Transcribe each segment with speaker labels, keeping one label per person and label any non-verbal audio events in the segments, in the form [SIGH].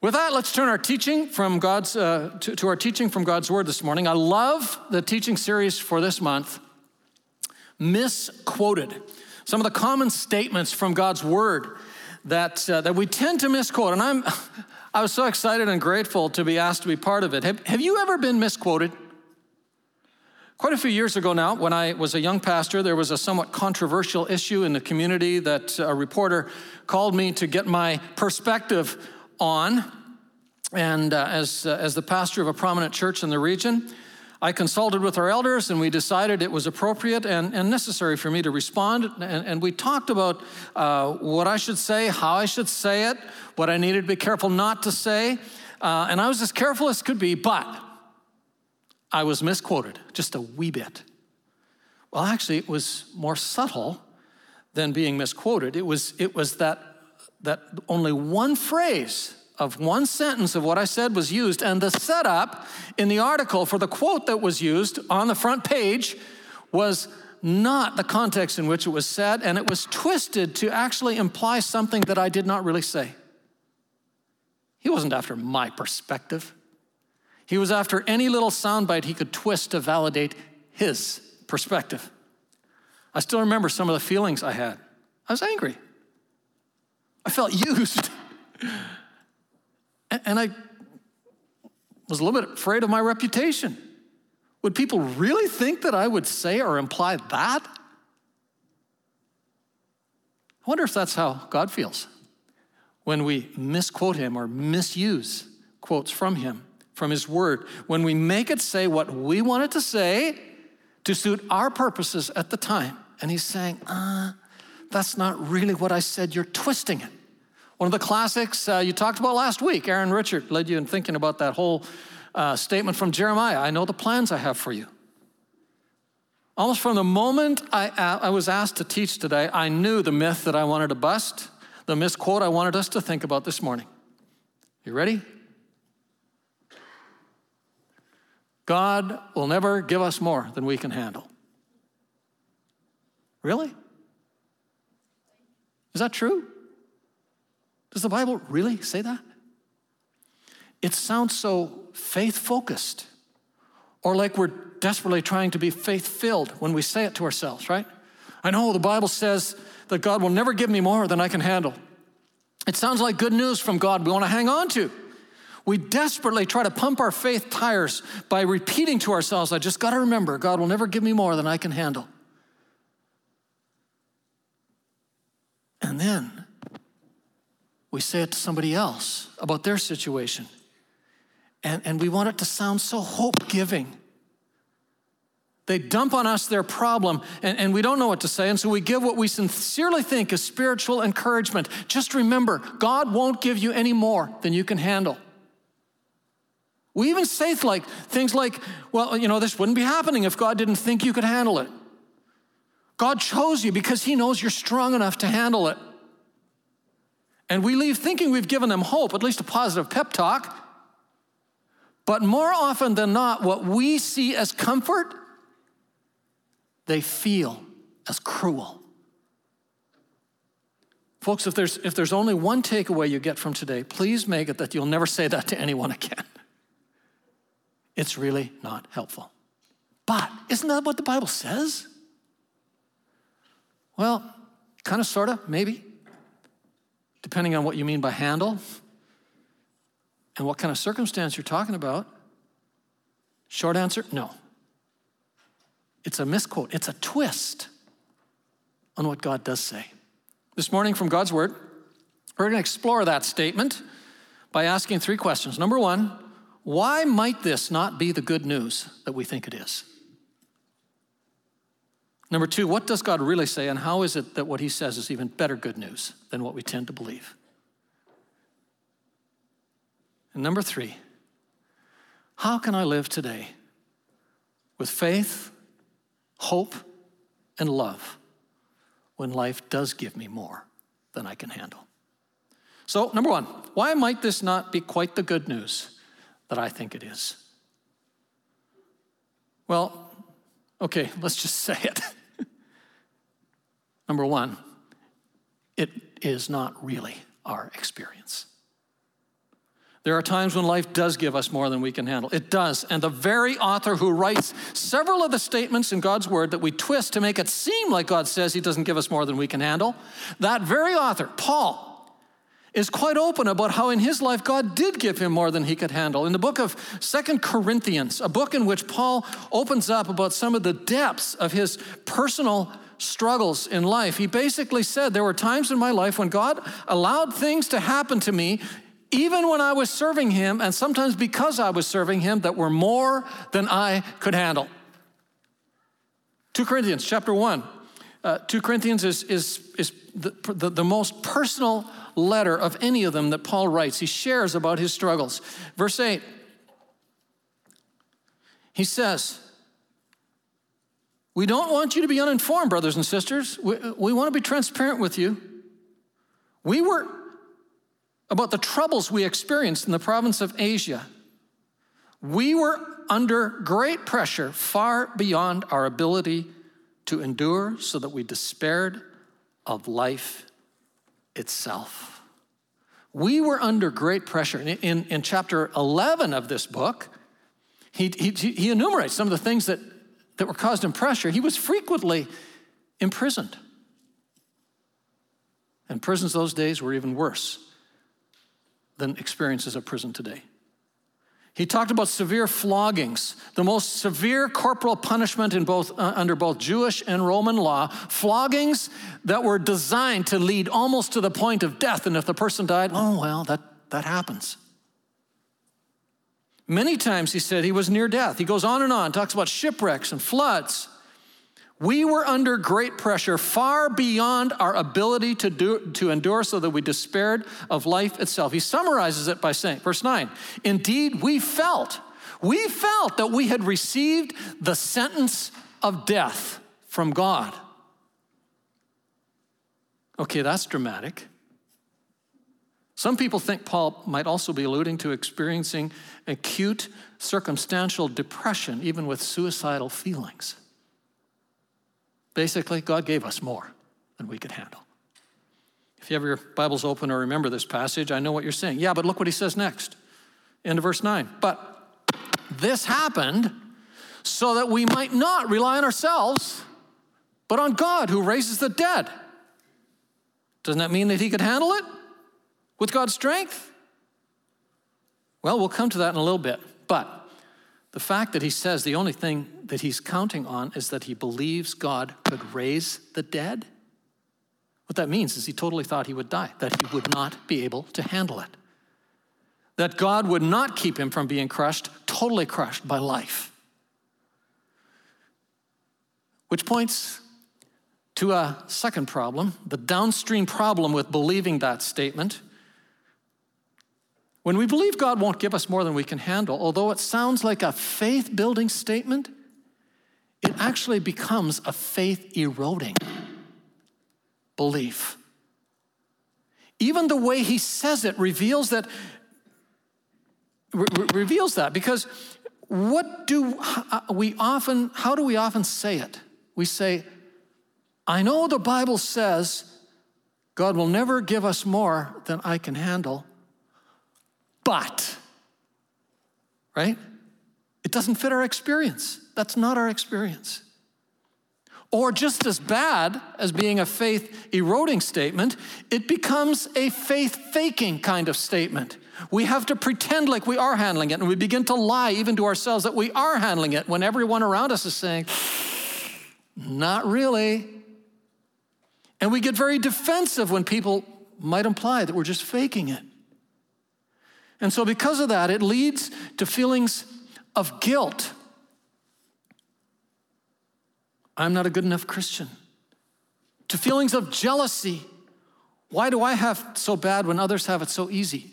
Speaker 1: With that, let's turn our teaching from God's uh, to, to our teaching from God's Word this morning. I love the teaching series for this month, misquoted. Some of the common statements from God's Word that uh, that we tend to misquote, and I'm [LAUGHS] I was so excited and grateful to be asked to be part of it. Have, have you ever been misquoted? Quite a few years ago now, when I was a young pastor, there was a somewhat controversial issue in the community that a reporter called me to get my perspective on. And uh, as, uh, as the pastor of a prominent church in the region, I consulted with our elders and we decided it was appropriate and, and necessary for me to respond. And, and we talked about uh, what I should say, how I should say it, what I needed to be careful not to say. Uh, and I was as careful as could be, but I was misquoted just a wee bit. Well, actually, it was more subtle than being misquoted. It was, it was that, that only one phrase of one sentence of what I said was used, and the setup in the article for the quote that was used on the front page was not the context in which it was said, and it was twisted to actually imply something that I did not really say. He wasn't after my perspective. He was after any little soundbite he could twist to validate his perspective. I still remember some of the feelings I had. I was angry. I felt used. and I was a little bit afraid of my reputation. Would people really think that I would say or imply that? I wonder if that's how God feels when we misquote him or misuse quotes from him from His Word. When we make it say what we want it to say to suit our purposes at the time. And He's saying, uh, that's not really what I said, you're twisting it. One of the classics uh, you talked about last week, Aaron Richard led you in thinking about that whole uh, statement from Jeremiah I know the plans I have for you. Almost from the moment I, I was asked to teach today, I knew the myth that I wanted to bust, the misquote I wanted us to think about this morning. You ready? God will never give us more than we can handle. Really? Is that true? Does the Bible really say that? It sounds so faith focused, or like we're desperately trying to be faith filled when we say it to ourselves, right? I know the Bible says that God will never give me more than I can handle. It sounds like good news from God we want to hang on to. We desperately try to pump our faith tires by repeating to ourselves, I just got to remember, God will never give me more than I can handle. And then we say it to somebody else about their situation. And, and we want it to sound so hope giving. They dump on us their problem, and, and we don't know what to say, and so we give what we sincerely think is spiritual encouragement. Just remember, God won't give you any more than you can handle. We even say like, things like, well, you know, this wouldn't be happening if God didn't think you could handle it. God chose you because He knows you're strong enough to handle it. And we leave thinking we've given them hope, at least a positive pep talk. But more often than not, what we see as comfort, they feel as cruel. Folks, if there's, if there's only one takeaway you get from today, please make it that you'll never say that to anyone again it's really not helpful. But isn't that what the Bible says? Well, kind of, sort of, maybe, depending on what you mean by handle and what kind of circumstance you're talking about. Short answer no. It's a misquote, it's a twist on what God does say. This morning from God's Word, we're going to explore that statement by asking three questions. Number one, why might this not be the good news that we think it is? Number two, what does God really say, and how is it that what he says is even better good news than what we tend to believe? And number three, how can I live today with faith, hope, and love when life does give me more than I can handle? So, number one, why might this not be quite the good news that I think it is? Well, okay, let's just [LAUGHS] say it. Number one, it is not really our experience. There are times when life does give us more than we can handle. It does. And the very author who writes several of the statements in God's word that we twist to make it seem like God says he doesn't give us more than we can handle, that very author, Paul, is quite open about how in his life God did give him more than he could handle. In the book of Second Corinthians, a book in which Paul opens up about some of the depths of his personal struggles in life, he basically said, There were times in my life when God allowed things to happen to me even when I was serving him, and sometimes because I was serving him, that were more than I could handle. 2 Corinthians chapter 1. Uh, 2 Corinthians is, is, is the, the, the most personal letter of any of them that Paul writes. He shares about his struggles. Verse 8, he says, We don't want you to be uninformed, brothers and sisters. We, we want to be transparent with you. We were about the troubles we experienced in the province of Asia. We were under great pressure, far beyond our ability to endure, so that we despaired of life itself. We were under great pressure. In, in, in chapter 11 of this book, he, he, he enumerates some of the things that, that were caused in pressure. He was frequently imprisoned. And prisons those days were even worse than experiences of prison today. He talked about severe floggings, the most severe corporal punishment in both, uh, under both Jewish and Roman law, floggings that were designed to lead almost to the point of death. And if the person died, oh, well, that, that happens. Many times he said he was near death. He goes on and on, talks about shipwrecks and floods. We were under great pressure, far beyond our ability to, do, to endure, so that we despaired of life itself. He summarizes it by saying, verse 9, indeed, we felt, we felt that we had received the sentence of death from God. Okay, that's dramatic. Some people think Paul might also be alluding to experiencing acute circumstantial depression, even with suicidal feelings. Basically, God gave us more than we could handle. If you have your Bibles open or remember this passage, I know what you're saying. Yeah, but look what he says next. End of verse 9. But this happened so that we might not rely on ourselves, but on God who raises the dead. Doesn't that mean that he could handle it with God's strength? Well, we'll come to that in a little bit. But the fact that he says the only thing that he's counting on is that he believes God could raise the dead. What that means is he totally thought he would die, that he would not be able to handle it, that God would not keep him from being crushed, totally crushed by life. Which points to a second problem, the downstream problem with believing that statement. When we believe God won't give us more than we can handle, although it sounds like a faith building statement, it actually becomes a faith eroding belief. Even the way he says it reveals that re- reveals that because what do uh, we often how do we often say it? We say I know the Bible says God will never give us more than I can handle but, right? It doesn't fit our experience. That's not our experience. Or just as bad as being a faith eroding statement, it becomes a faith faking kind of statement. We have to pretend like we are handling it, and we begin to lie even to ourselves that we are handling it when everyone around us is saying, Not really. And we get very defensive when people might imply that we're just faking it. And so, because of that, it leads to feelings of guilt. I'm not a good enough Christian. To feelings of jealousy. Why do I have so bad when others have it so easy?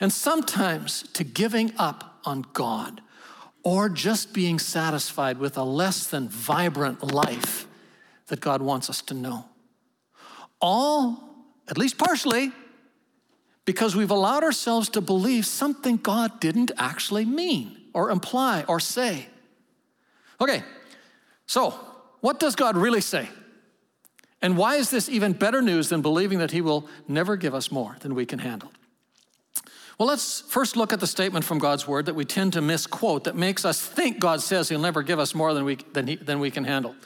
Speaker 1: And sometimes to giving up on God or just being satisfied with a less than vibrant life that God wants us to know. All, at least partially, because we've allowed ourselves to believe something God didn't actually mean or imply or say. Okay, so what does God really say? And why is this even better news than believing that He will never give us more than we can handle? Well, let's first look at the statement from God's word that we tend to misquote that makes us think God says he'll never give us more than we, than he, than we can handle.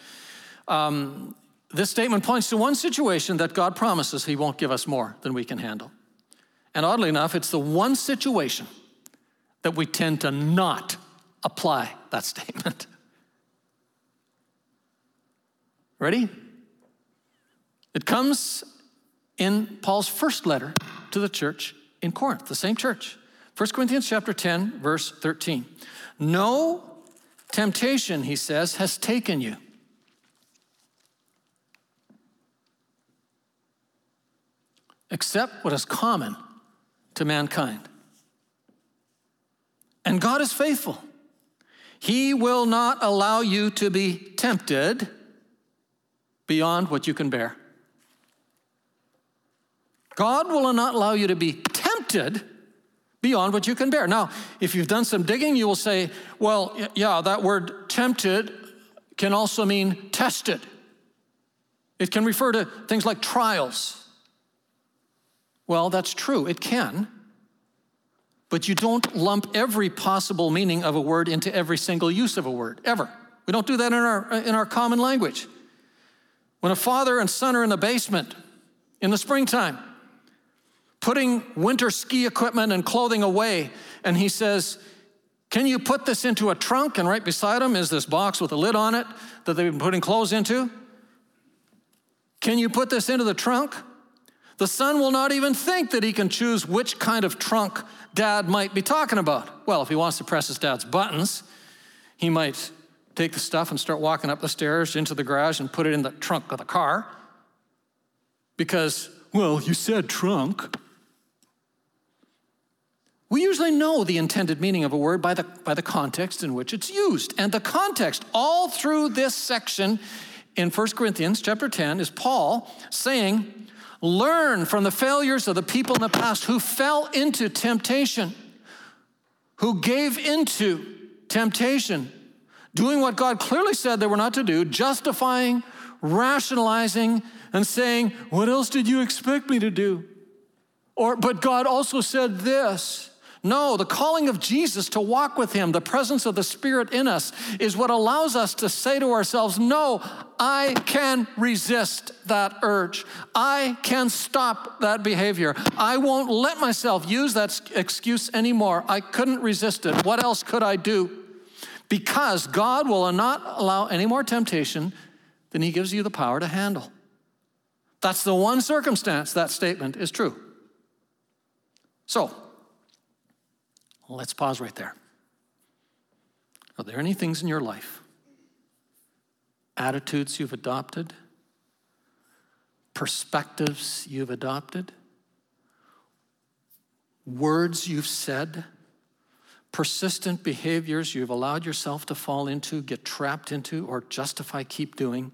Speaker 1: Um, this statement points to one situation that God promises he won't give us more than we can handle. And oddly enough, it's the one situation that we tend to not apply that [LAUGHS] statement. Ready? It comes in Paul's first letter to the church in Corinth, the same church. 1 Corinthians chapter 10, verse 13. No temptation, he says, has taken you. Except what is common to mankind. And God is faithful. He will not allow you to be tempted beyond what you can bear. God will not allow you to be tempted beyond what you can bear. Now, if you've done some digging, you will say, well, yeah, that word tempted can also mean tested. It can refer to things like trials. Well, that's true, it can. But you don't lump every possible meaning of a word into every single use of a word, ever. We don't do that in our, uh, in our common language. When a father and son are in the basement in the springtime, putting winter ski equipment and clothing away. And he says, Can you put this into a trunk? And right beside him is this box with a lid on it that they've been putting clothes into. Can you put this into the trunk? The son will not even think that he can choose which kind of trunk dad might be talking about. Well, if he wants to press his dad's buttons, he might take the stuff and start walking up the stairs into the garage and put it in the trunk of the car. Because, well, you said trunk. We usually know the intended meaning of a word by the, by the context in which it's used. And the context all through this section in 1 Corinthians chapter 10 is Paul saying, Learn from the failures of the people in the past who fell into temptation, who gave into temptation, doing what God clearly said they were not to do, justifying, rationalizing, and saying, What else did you expect me to do? Or, but God also said this. No, the calling of Jesus to walk with Him, the presence of the Spirit in us, is what allows us to say to ourselves, No, I can resist that urge. I can stop that behavior. I won't let myself use that excuse anymore. I couldn't resist it. What else could I do? Because God will not allow any more temptation than He gives you the power to handle. That's the one circumstance that statement is true. So, Let's pause right there. Are there any things in your life, attitudes you've adopted, perspectives you've adopted, words you've said, persistent behaviors you've allowed yourself to fall into, get trapped into, or justify, keep doing?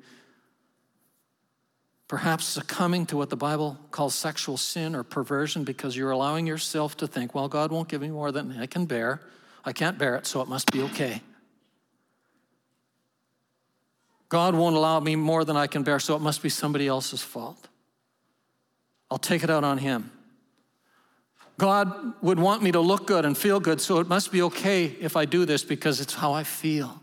Speaker 1: Perhaps succumbing to what the Bible calls sexual sin or perversion because you're allowing yourself to think, well, God won't give me more than I can bear. I can't bear it, so it must be okay. God won't allow me more than I can bear, so it must be somebody else's fault. I'll take it out on Him. God would want me to look good and feel good, so it must be okay if I do this because it's how I feel.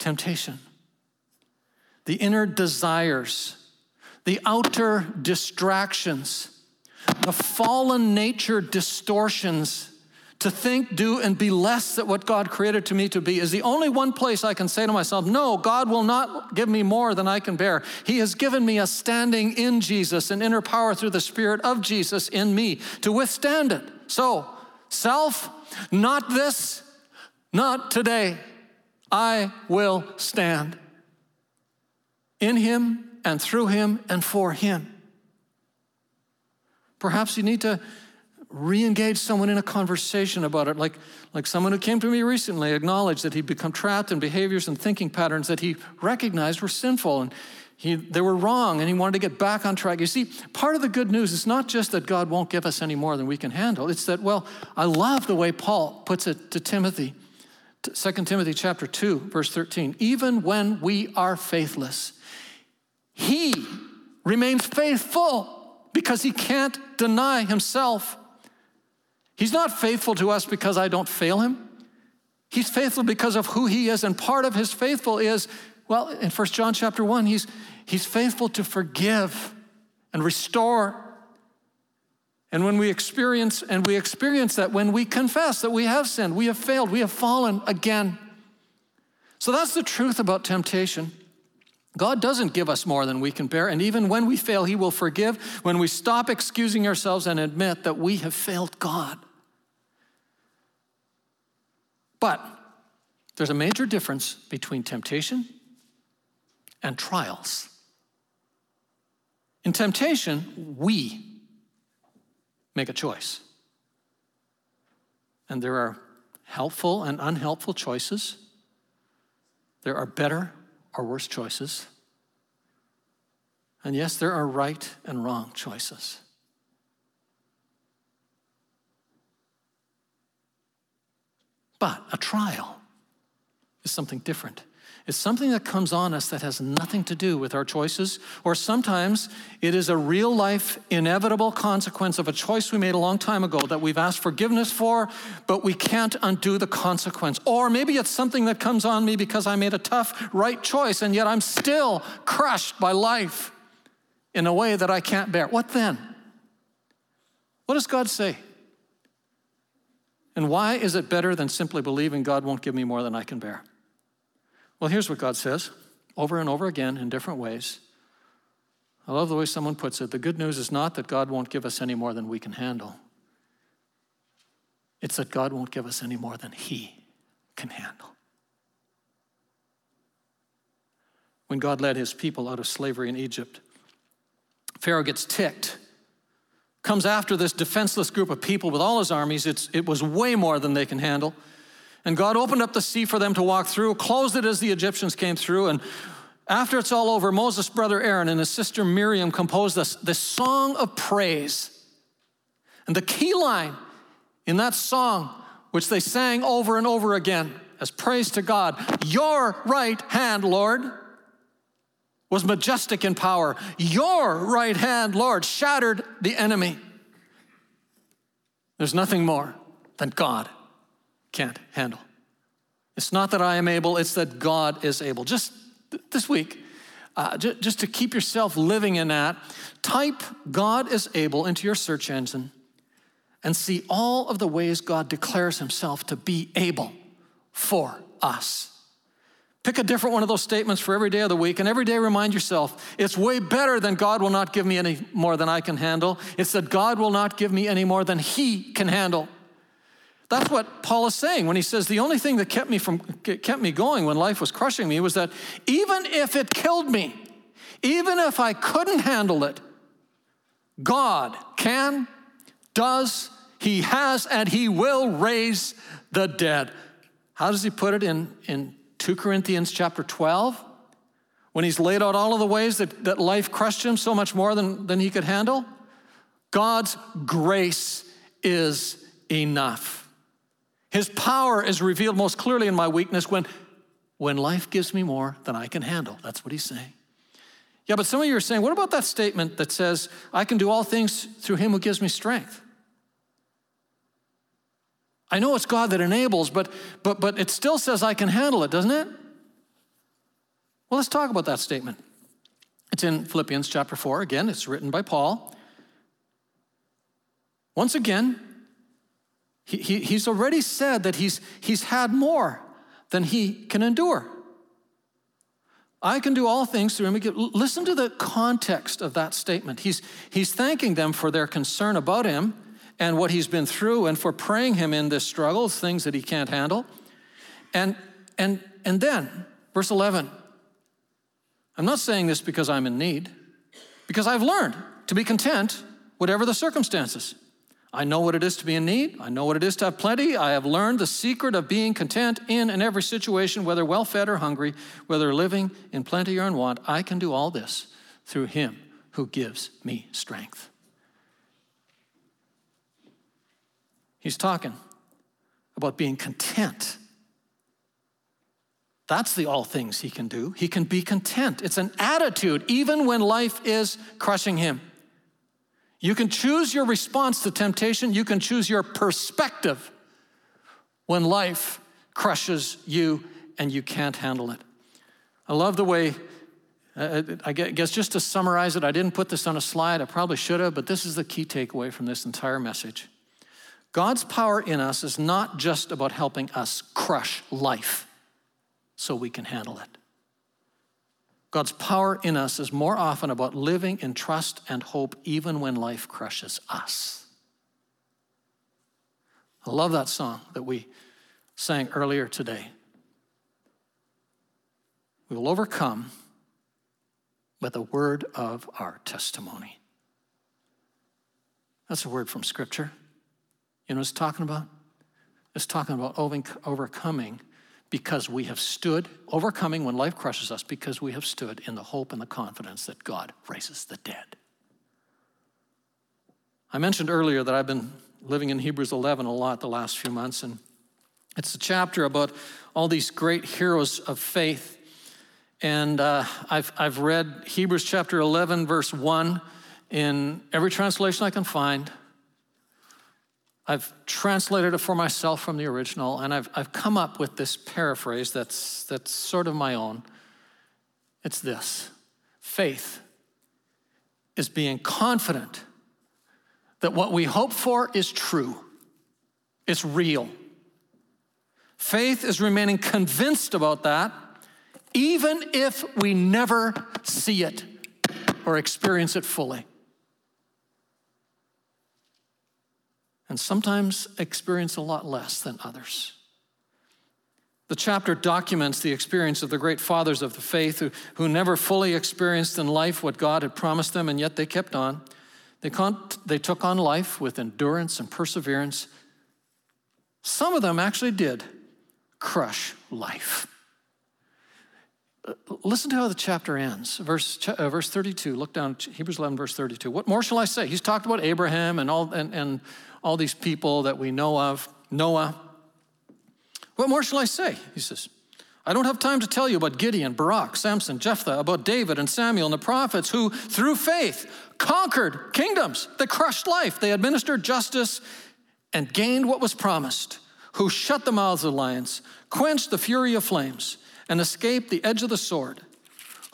Speaker 1: Temptation, the inner desires, the outer distractions, the fallen nature distortions to think, do, and be less than what God created to me to be is the only one place I can say to myself, No, God will not give me more than I can bear. He has given me a standing in Jesus, an inner power through the Spirit of Jesus in me to withstand it. So, self, not this, not today. I will stand in him and through him and for him. Perhaps you need to re engage someone in a conversation about it, like, like someone who came to me recently acknowledged that he'd become trapped in behaviors and thinking patterns that he recognized were sinful and he, they were wrong and he wanted to get back on track. You see, part of the good news is not just that God won't give us any more than we can handle, it's that, well, I love the way Paul puts it to Timothy. 2 Timothy chapter 2 verse 13 even when we are faithless he remains faithful because he can't deny himself. He's not faithful to us because I don't fail him. He's faithful because of who he is, and part of his faithful is, well, in 1 John chapter 1, he's, he's faithful to forgive and restore. And when we experience, and we experience that when we confess that we have sinned, we have failed, we have fallen again. So that's the truth about temptation. God doesn't give us more than we can bear, and even when we fail, He will forgive when we stop excusing ourselves and admit that we have failed God. But there's a major difference between temptation and trials. In temptation, we make a choice. And there are helpful and unhelpful choices. There are better or worse choices. And yes, there are right and wrong choices. But a trial is something different. It's something that comes on us that has nothing to do with our choices, or sometimes it is a real life, inevitable consequence of a choice we made a long time ago that we've asked forgiveness for, but we can't undo the consequence. Or maybe it's something that comes on me because I made a tough, right choice, and yet I'm still crushed by life in a way that I can't bear. What then? What does God say? And why is it better than simply believing God won't give me more than I can bear? Well, here's what God says over and over again in different ways. I love the way someone puts it. The good news is not that God won't give us any more than we can handle, it's that God won't give us any more than He can handle. When God led His people out of slavery in Egypt, Pharaoh gets ticked comes after this defenseless group of people with all his armies. It's, it was way more than they can handle. And God opened up the sea for them to walk through, closed it as the Egyptians came through. And after it's all over, Moses' brother Aaron and his sister Miriam composed this, this song of praise. And the key line in that song, which they sang over and over again as praise to God, Your right hand, Lord was majestic in power. Your right hand, Lord, shattered the enemy. There's nothing more than God can't handle. It's not that I am able, it's that God is able. Just this week, uh, just to keep yourself living in that, type God is able into your search engine and see all of the ways God declares himself to be able for us. Pick a different one of those statements for every day of the week, and every day remind yourself it's way better than God will not give me any more than I can handle. It's that God will not give me any more than He can handle. That's what Paul is saying when he says the only thing that kept me from kept me going when life was crushing me was that even if it killed me, even if I couldn't handle it, God can, does, He has, and He will raise the dead. How does he put it in, in 2 Corinthians chapter 12, when he's laid out all of the ways that, that life crushed him so much more than, than he could handle? God's grace is enough. His power is revealed most clearly in my weakness when, when life gives me more than I can handle. That's what he's saying. Yeah, but some of you are saying, what about that statement that says, I can do all things through him who gives me strength? I know it's God that enables, but, but, but it still says I can handle it, doesn't it? Well, let's talk about that statement. It's in Philippians chapter 4. Again, it's written by Paul. Once again, he, he, he's already said that he's, he's had more than he can endure. I can do all things through him. Listen to the context of that statement. He's, he's thanking them for their concern about him and what he's been through and for praying him in this struggle, things that he can't handle. And, and, and then, verse 11, I'm not saying this because I'm in need, because I've learned to be content, whatever the circumstances. I know what it is to be in need. I know what it is to have plenty. I have learned the secret of being content in and every situation, whether well fed or hungry, whether living in plenty or in want. I can do all this through him who gives me strength. He's talking about being content. That's the all things he can do. He can be content. It's an attitude, even when life is crushing him. You can choose your response to temptation, you can choose your perspective when life crushes you and you can't handle it. I love the way, uh, I guess just to summarize it, I didn't put this on a slide, I probably should have, but this is the key takeaway from this entire message. God's power in us is not just about helping us crush life so we can handle it. God's power in us is more often about living in trust and hope even when life crushes us. I love that song that we sang earlier today. We will overcome by the word of our testimony. That's a word from Scripture. You know what it's talking about? It's talking about overcoming because we have stood, overcoming when life crushes us, because we have stood in the hope and the confidence that God raises the dead. I mentioned earlier that I've been living in Hebrews 11 a lot the last few months, and it's a chapter about all these great heroes of faith. And uh, I've, I've read Hebrews chapter 11, verse 1 in every translation I can find. I've translated it for myself from the original, and I've, I've come up with this paraphrase that's, that's sort of my own. It's this faith is being confident that what we hope for is true, it's real. Faith is remaining convinced about that, even if we never see it or experience it fully. And sometimes experience a lot less than others. The chapter documents the experience of the great fathers of the faith who, who never fully experienced in life what God had promised them, and yet they kept on. They, they took on life with endurance and perseverance. Some of them actually did crush life. Listen to how the chapter ends. Verse, uh, verse 32, look down, Hebrews 11, verse 32. What more shall I say? He's talked about Abraham and all, and, and all these people that we know of, Noah. What more shall I say? He says, I don't have time to tell you about Gideon, Barak, Samson, Jephthah, about David and Samuel and the prophets who, through faith, conquered kingdoms. They crushed life. They administered justice and gained what was promised, who shut the mouths of lions, quenched the fury of flames, and escaped the edge of the sword,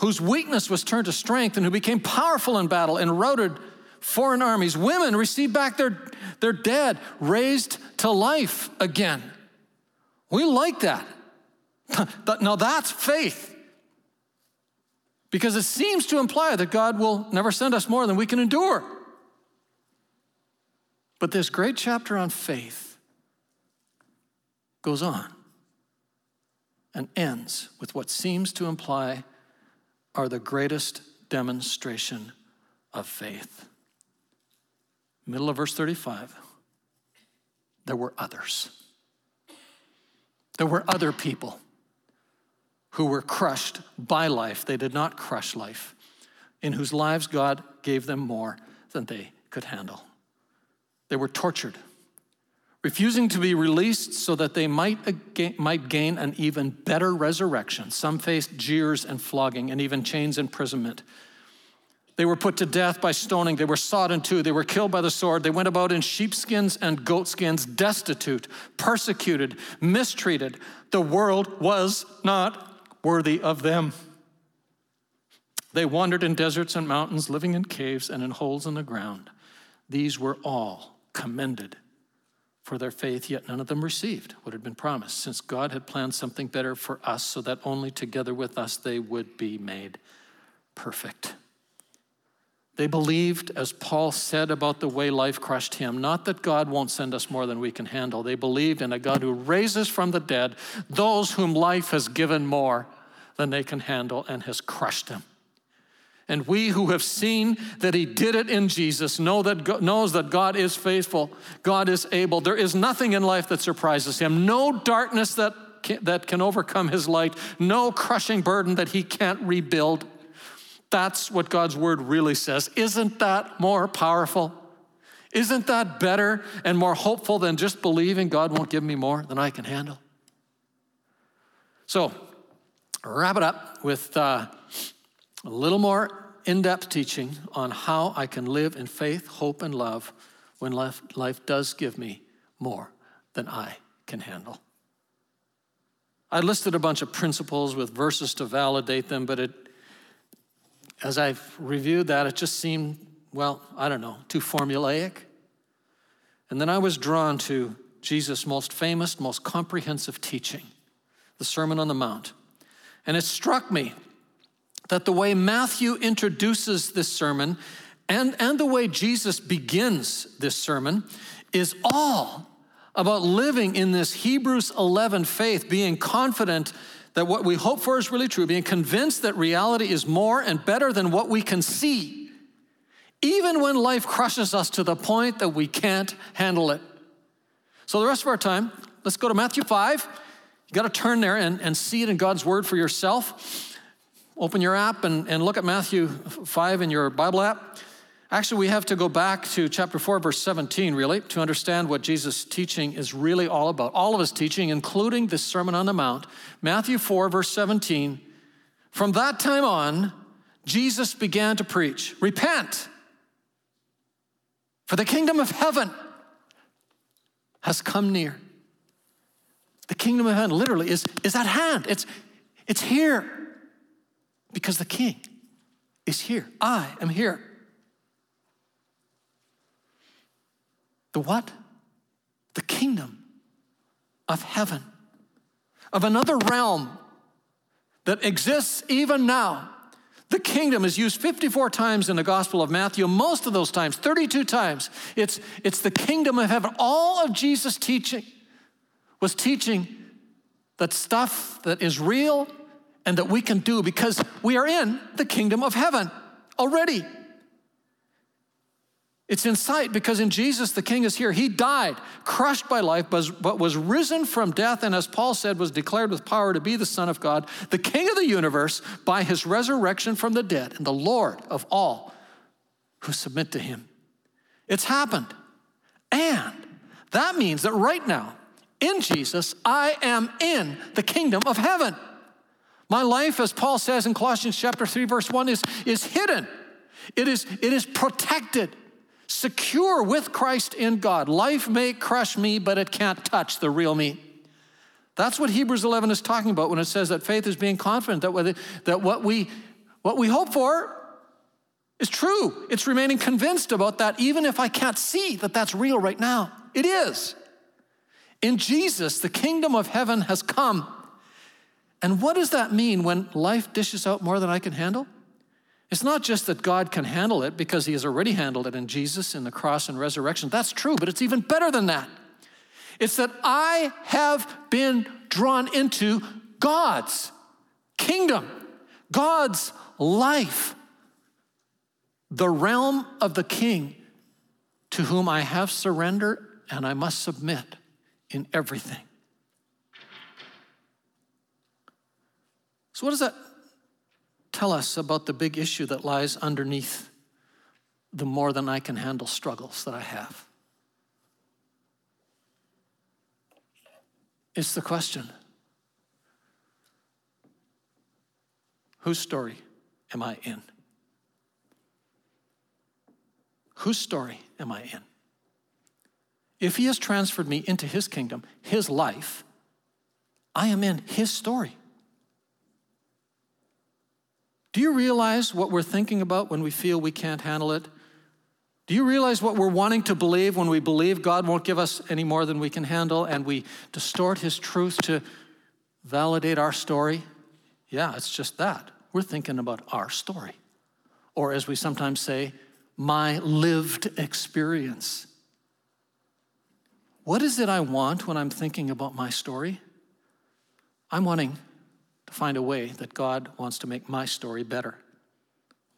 Speaker 1: whose weakness was turned to strength, and who became powerful in battle and routed foreign armies. Women received back their, their dead, raised to life again. We like that. [LAUGHS] now that's faith. Because it seems to imply that God will never send us more than we can endure. But this great chapter on faith goes on and ends with what seems to imply are the greatest demonstration of faith. Middle of verse 35. There were others. There were other people who were crushed by life. They did not crush life, in whose lives God gave them more than they could handle. They were tortured refusing to be released so that they might, might gain an even better resurrection. Some faced jeers and flogging and even chains imprisonment. They were put to death by stoning. They were sawed in two. They were killed by the sword. They went about in sheepskins and goatskins, destitute, persecuted, mistreated. The world was not worthy of them. They wandered in deserts and mountains, living in caves and in holes in the ground. These were all commended for their faith, yet none of them received what had been promised, since God had planned something better for us, so that only together with us they would be made perfect. They believed, as Paul said about the way life crushed him, not that God won't send us more than we can handle. They believed in a God who raises from the dead those whom life has given more than they can handle and has crushed them. And we who have seen that he did it in Jesus know that God, knows that God is faithful, God is able. There is nothing in life that surprises him. No darkness that can, that can overcome his light, no crushing burden that he can't rebuild. That's what God's word really says. Isn't that more powerful? Isn't that better and more hopeful than just believing God won't give me more than I can handle? So, wrap it up with uh, a little more in depth teaching on how I can live in faith, hope, and love when life, life does give me more than I can handle. I listed a bunch of principles with verses to validate them, but it, as I've reviewed that, it just seemed, well, I don't know, too formulaic. And then I was drawn to Jesus' most famous, most comprehensive teaching, the Sermon on the Mount. And it struck me that the way Matthew introduces this sermon and, and the way Jesus begins this sermon is all about living in this Hebrews 11 faith, being confident that what we hope for is really true, being convinced that reality is more and better than what we can see, even when life crushes us to the point that we can't handle it. So, the rest of our time, let's go to Matthew 5. You got to turn there and, and see it in God's word for yourself. Open your app and, and look at Matthew 5 in your Bible app. Actually, we have to go back to chapter 4, verse 17, really, to understand what Jesus' teaching is really all about. All of his teaching, including the Sermon on the Mount. Matthew 4, verse 17. From that time on, Jesus began to preach Repent, for the kingdom of heaven has come near. The kingdom of heaven literally is, is at hand. It's, it's here because the king is here. I am here. The what? The kingdom of heaven, of another realm that exists even now. The kingdom is used 54 times in the Gospel of Matthew. Most of those times, 32 times, it's, it's the kingdom of heaven. All of Jesus' teaching was teaching that stuff that is real and that we can do because we are in the kingdom of heaven already. It's in sight because in Jesus, the King is here. He died, crushed by life, but was risen from death, and as Paul said, was declared with power to be the Son of God, the King of the universe, by his resurrection from the dead, and the Lord of all who submit to him. It's happened. And that means that right now, in Jesus, I am in the kingdom of heaven. My life, as Paul says in Colossians chapter 3, verse 1, is, is hidden. It is, it is protected secure with Christ in God. Life may crush me, but it can't touch the real me. That's what Hebrews 11 is talking about when it says that faith is being confident that, that what, we, what we hope for is true. It's remaining convinced about that, even if I can't see that that's real right now. It is. In Jesus, the kingdom of heaven has come. And what does that mean when life dishes out more than I can handle? It's not just that God can handle it because he has already handled it in Jesus in the cross and resurrection. That's true, but it's even better than that. It's that I have been drawn into God's kingdom, God's life, the realm of the king to whom I have surrendered and I must submit in everything. So, what does that tell us about the big issue that lies underneath the more than I can handle struggles that I have? It's the question Whose story am I in? Whose story am I in? If he has transferred me into his kingdom, his life, I am in his story. Do you realize what we're thinking about when we feel we can't handle it? Do you realize what we're wanting to believe when we believe God won't give us any more than we can handle and we distort His truth to validate our story? Yeah, it's just that. We're thinking about our story. Or as we sometimes say, my lived experience. What is it I want when I'm thinking about my story? I'm wanting to find a way that God wants to make my story better,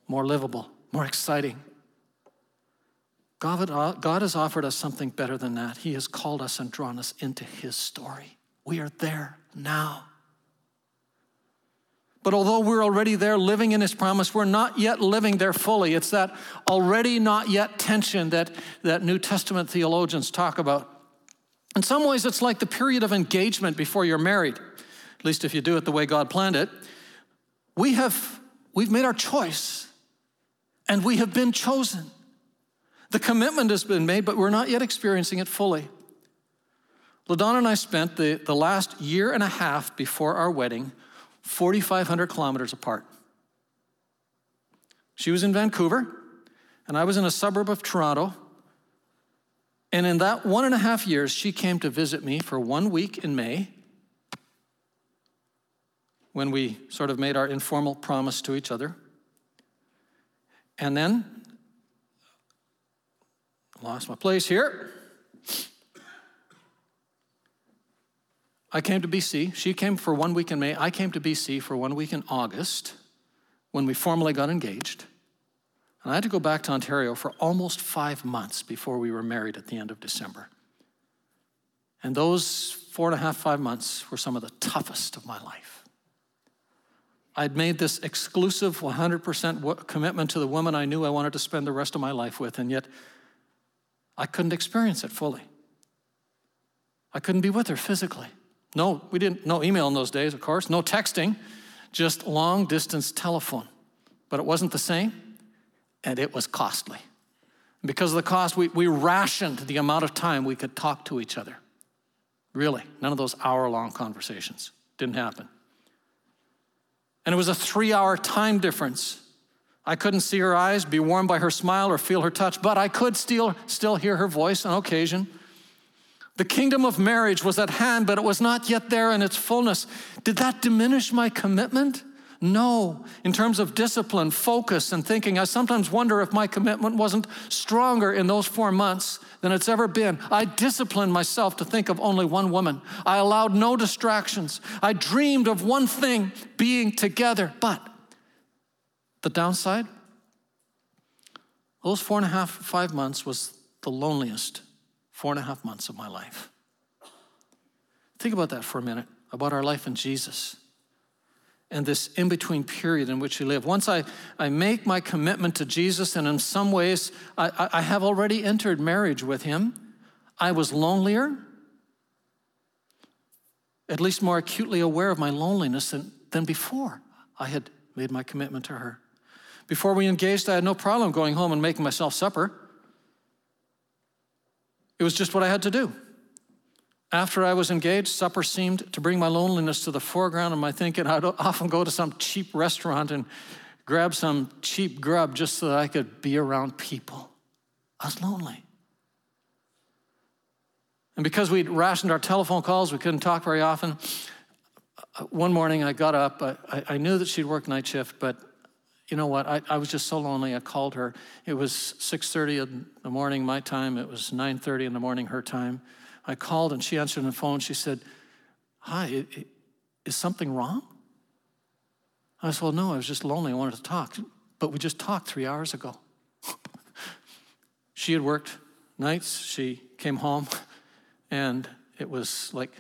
Speaker 1: more livable, more exciting. God, uh, God has offered us something better than that. He has called us and drawn us into His story. We are there now. But although we're already there living in His promise, we're not yet living there fully. It's that already not yet tension that, that New Testament theologians talk about. In some ways, it's like the period of engagement before you're married at least if you do it the way God planned it. we have we've made our choice and we have been chosen. The commitment has been made, but we're not yet experiencing it fully. LaDonna and I spent the, the last year and a half before our wedding 4,500 kilometers apart. She was in Vancouver, and I was in a suburb of Toronto. And in that one and a half years, she came to visit me for one week in May when we sort of made our informal promise to each other. And then, lost my place here. I came to BC. She came for one week in May. I came to BC for one week in August when we formally got engaged. And I had to go back to Ontario for almost five months before we were married at the end of December. And those four and a half, five months were some of the toughest of my life. I'd made this exclusive 100% commitment to the woman I knew I wanted to spend the rest of my life with, and yet I couldn't experience it fully. I couldn't be with her physically. No, we didn't, no email in those days, of course, no texting, just long distance telephone. But it wasn't the same, and it was costly. because of the cost, we, we rationed the amount of time we could talk to each other. Really, none of those hour long conversations. Didn't happen. And it was a three hour time difference. I couldn't see her eyes, be warmed by her smile, or feel her touch, but I could still, still hear her voice on occasion. The kingdom of marriage was at hand, but it was not yet there in its fullness. Did that diminish my commitment? No. In terms of discipline, focus, and thinking, I sometimes wonder if my commitment wasn't stronger in those four months than it's ever been. I disciplined myself to think of only one woman. I allowed no distractions. I dreamed of one thing being together. But the downside, those four and a half, five months was the loneliest four and a half months of my life. Think about that for a minute, about our life in Jesus and this in between period in which we live. Once I, I make my commitment to Jesus, and in some ways I, I have already entered marriage with Him, I was lonelier, at least more acutely aware of my loneliness than, than before I had made my commitment to her. Before we engaged, I had no problem going home and making myself supper. It was just what I had to do. After I was engaged, supper seemed to bring my loneliness to the foreground of my thinking. I'd [LAUGHS] often go to some cheap restaurant and grab some cheap grub just so that I could be around people. I was lonely. And because we'd rationed our telephone calls, we couldn't talk very often. Uh, one morning I got up. I, I knew that she'd work night shift, but you know what? I, I was just so lonely. I called her. It was 6:30 in the morning, my time. It was 9:30 in the morning, her time. I called and she answered the phone. She said, Hi, is something wrong? I said, Well, no, I was just lonely. I wanted to talk. But we just talked three hours ago. she had worked nights. She came home, and it was like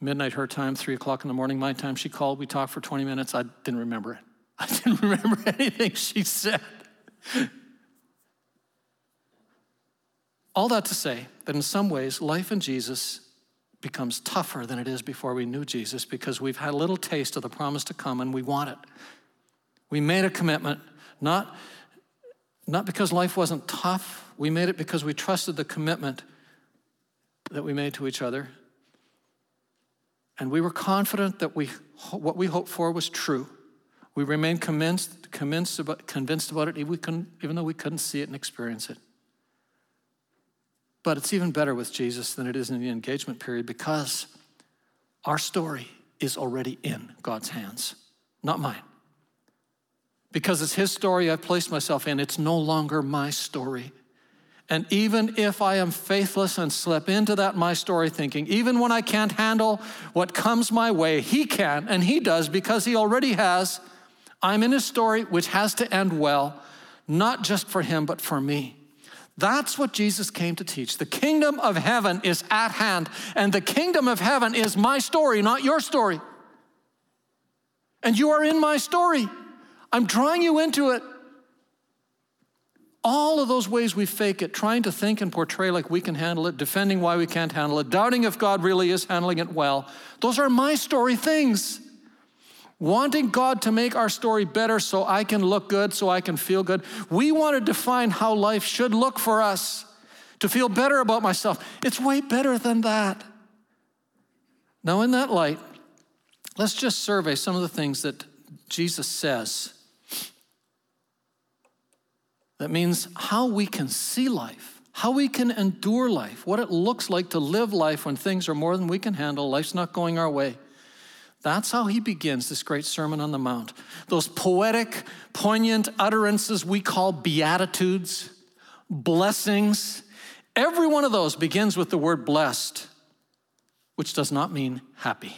Speaker 1: midnight her time, three o'clock in the morning my time. She called. We talked for 20 minutes. I didn't remember it. [LAUGHS] I didn't remember [LAUGHS] anything she said. All that to say that in some ways, life in Jesus becomes tougher than it is before we knew Jesus because we've had a little taste of the promise to come and we want it. We made a commitment, not, not because life wasn't tough, we made it because we trusted the commitment that we made to each other. And we were confident that we, what we hoped for was true. We remained convinced, convinced, about, convinced about it, even though we couldn't see it and experience it. But it's even better with Jesus than it is in the engagement period because our story is already in God's hands, not mine. Because it's His story I've placed myself in, it's no longer my story. And even if I am faithless and slip into that my story thinking, even when I can't handle what comes my way, He can, and He does because He already has. I'm in His story, which has to end well, not just for Him, but for me. That's what Jesus came to teach. The kingdom of heaven is at hand, and the kingdom of heaven is my story, not your story. And you are in my story. I'm drawing you into it. All of those ways we fake it, trying to think and portray like we can handle it, defending why we can't handle it, doubting if God really is handling it well, those are my story things. Wanting God to make our story better so I can look good, so I can feel good. We want to define how life should look for us, to feel better about myself. It's way better than that. Now, in that light, let's just survey some of the things that Jesus says. That means how we can see life, how we can endure life, what it looks like to live life when things are more than we can handle, life's not going our way. That's how he begins this great Sermon on the Mount. Those poetic, poignant utterances we call beatitudes, blessings. Every one of those begins with the word blessed, which does not mean happy.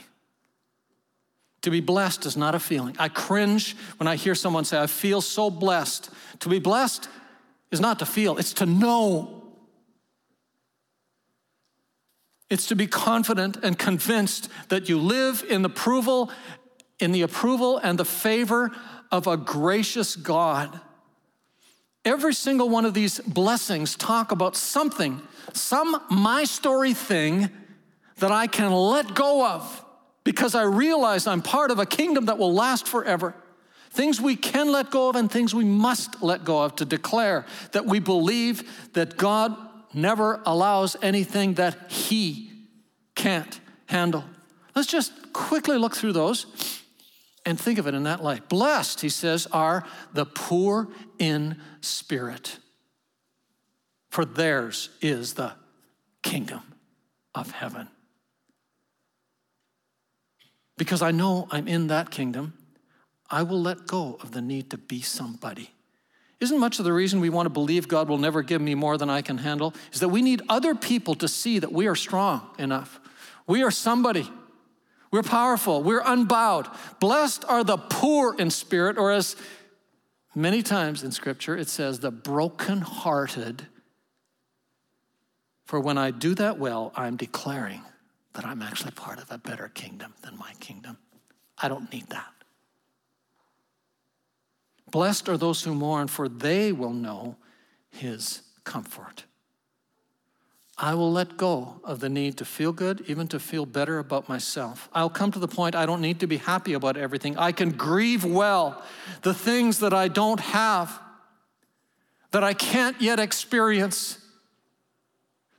Speaker 1: To be blessed is not a feeling. I cringe when I hear someone say, I feel so blessed. To be blessed is not to feel, it's to know. It's to be confident and convinced that you live in the approval, in the approval and the favor of a gracious God. Every single one of these blessings talk about something, some my story thing that I can let go of because I realize I'm part of a kingdom that will last forever. Things we can let go of and things we must let go of to declare that we believe that God never allows anything that He can't handle. Let's just quickly look through those and think of it in that light. Blessed, he says, are the poor in spirit, for theirs is the kingdom of heaven because I know I'm in that kingdom, I will let go of the need to be somebody. Isn't much of the reason we want to believe God will never give me more than I can handle is that we need other people to see that we are strong enough. We are somebody. We're powerful. We're unbowed. Blessed are the poor in spirit, or as many times in Scripture it says, the brokenhearted. For when I do that well, I'm declaring that I'm actually part of a better kingdom than my kingdom. I don't need that. Blessed are those who mourn, for they will know his comfort. I will let go of the need to feel good, even to feel better about myself. I'll come to the point I don't need to be happy about everything. I can grieve well the things that I don't have, that I can't yet experience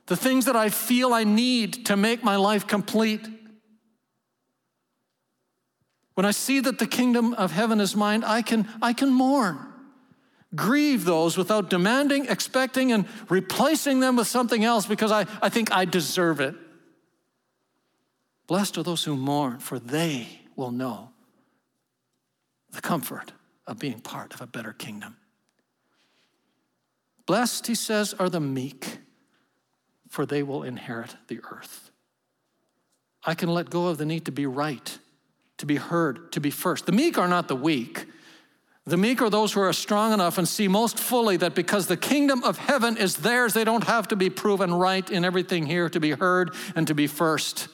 Speaker 1: the things that I feel I need to make my life complete. When I see that the kingdom of heaven is mine, I can, I can mourn, grieve those without demanding, expecting, and replacing them with something else because I, I think I deserve it. Blessed are those who mourn, for they will know the comfort of being part of a better kingdom. Blessed, he says, are the meek for they will inherit the earth. I can let go of the need to be right, to be heard, to be first. The meek are not the weak. The meek are those who are strong enough and see most fully that because the kingdom of heaven is theirs, they don't have to be proven right in everything here to be heard and to be first.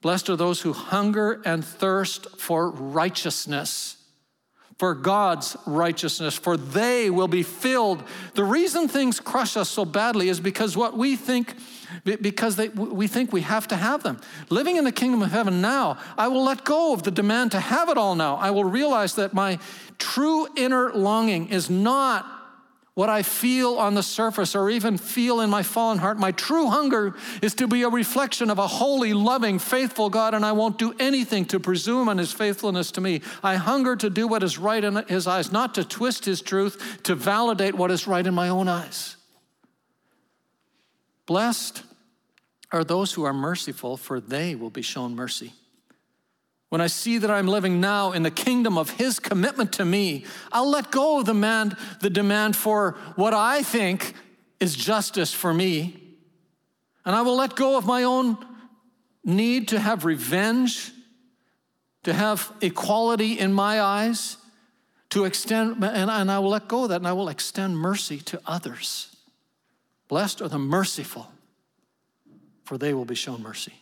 Speaker 1: Blessed are those who hunger and thirst for righteousness for God's righteousness, for they will be filled. The reason things crush us so badly is because what we think, because they, we think we have to have them. Living in the kingdom of heaven now, I will let go of the demand to have it all now. I will realize that my true inner longing is not what I feel on the surface or even feel in my fallen heart. My true hunger is to be a reflection of a holy, loving, faithful God, and I won't do anything to presume on his faithfulness to me. I hunger to do what is right in his eyes, not to twist his truth, to validate what is right in my own eyes. Blessed are those who are merciful, for they will be shown mercy. When I see that I'm living now in the kingdom of his commitment to me, I'll let go of the demand, the demand for what I think is justice for me. And I will let go of my own need to have revenge, to have equality in my eyes, to extend, and, and I will let go of that and I will extend mercy to others. Blessed are the merciful, for they will be shown mercy.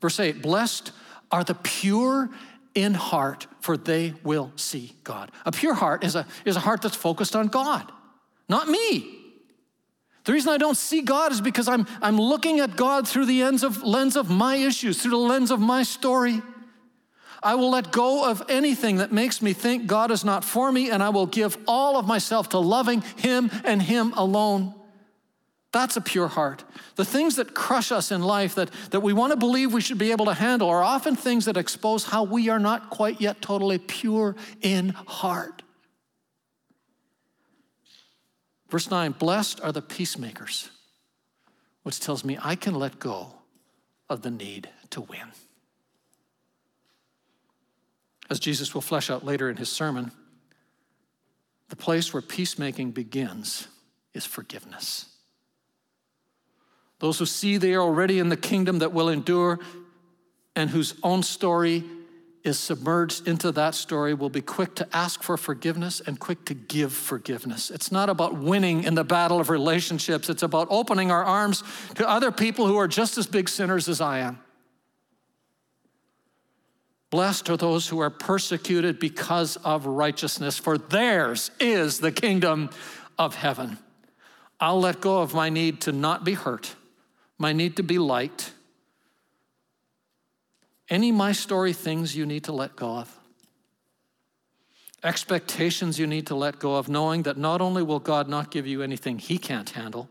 Speaker 1: Verse 8 Blessed are the pure in heart, for they will see God. A pure heart is a, is a heart that's focused on God, not me. The reason I don't see God is because I'm, I'm looking at God through the ends of, lens of my issues, through the lens of my story. I will let go of anything that makes me think God is not for me, and I will give all of myself to loving Him and Him alone. That's a pure heart. The things that crush us in life that, that we want to believe we should be able to handle are often things that expose how we are not quite yet totally pure in heart. Verse 9 Blessed are the peacemakers, which tells me I can let go of the need to win. As Jesus will flesh out later in his sermon, the place where peacemaking begins is forgiveness. Those who see they are already in the kingdom that will endure and whose own story is submerged into that story will be quick to ask for forgiveness and quick to give forgiveness. It's not about winning in the battle of relationships, it's about opening our arms to other people who are just as big sinners as I am. Blessed are those who are persecuted because of righteousness, for theirs is the kingdom of heaven. I'll let go of my need to not be hurt my need to be liked, any my story things you need to let go of, expectations you need to let go of, knowing that not only will God not give you anything He can't handle,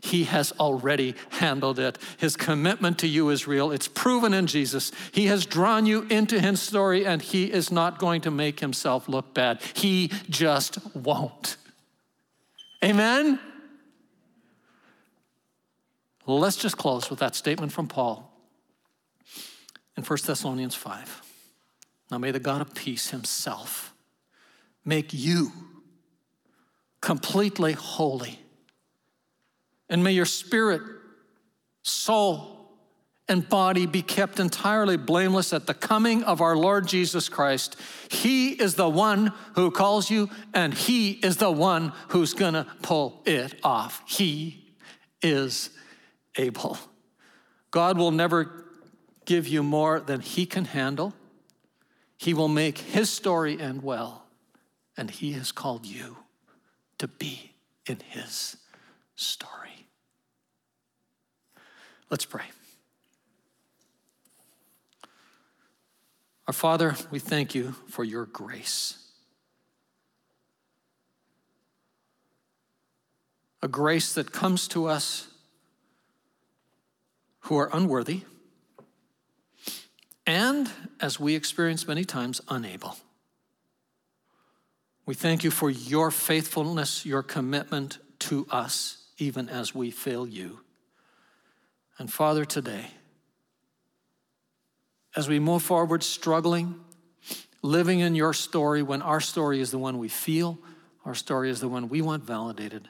Speaker 1: He has already handled it. His commitment to you is real. It's proven in Jesus. He has drawn you into His story, and He is not going to make Himself look bad. He just won't. Amen? Let's just close with that statement from Paul in 1 Thessalonians 5. Now may the God of peace himself make you completely holy. And may your spirit, soul, and body be kept entirely blameless at the coming of our Lord Jesus Christ. He is the one who calls you, and He is the one who's gonna pull it off. He is able. God will never give you more than He can handle. He will make His story end well, and He has called you to be in His story. Let's pray. Our Father, we thank you for your grace. A grace that comes to us who are unworthy, and, as we experience many times, unable. We thank you for your faithfulness, your commitment to us, even as we fail you. And Father, today, as we move forward struggling, living in your story when our story is the one we feel, our story is the one we want validated.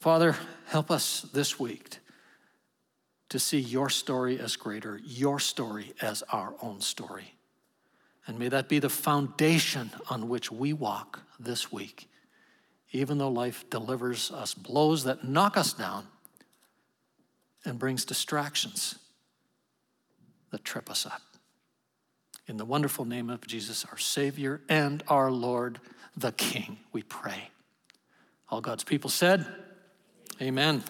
Speaker 1: Father, help us this week to see your story as greater, your story as our own story. And may that be the foundation on which we walk this week, even though life delivers us blows that knock us down and brings distractions that trip us up. In the wonderful name of Jesus, our Savior and our Lord, the King, we pray. All God's people said, Amen.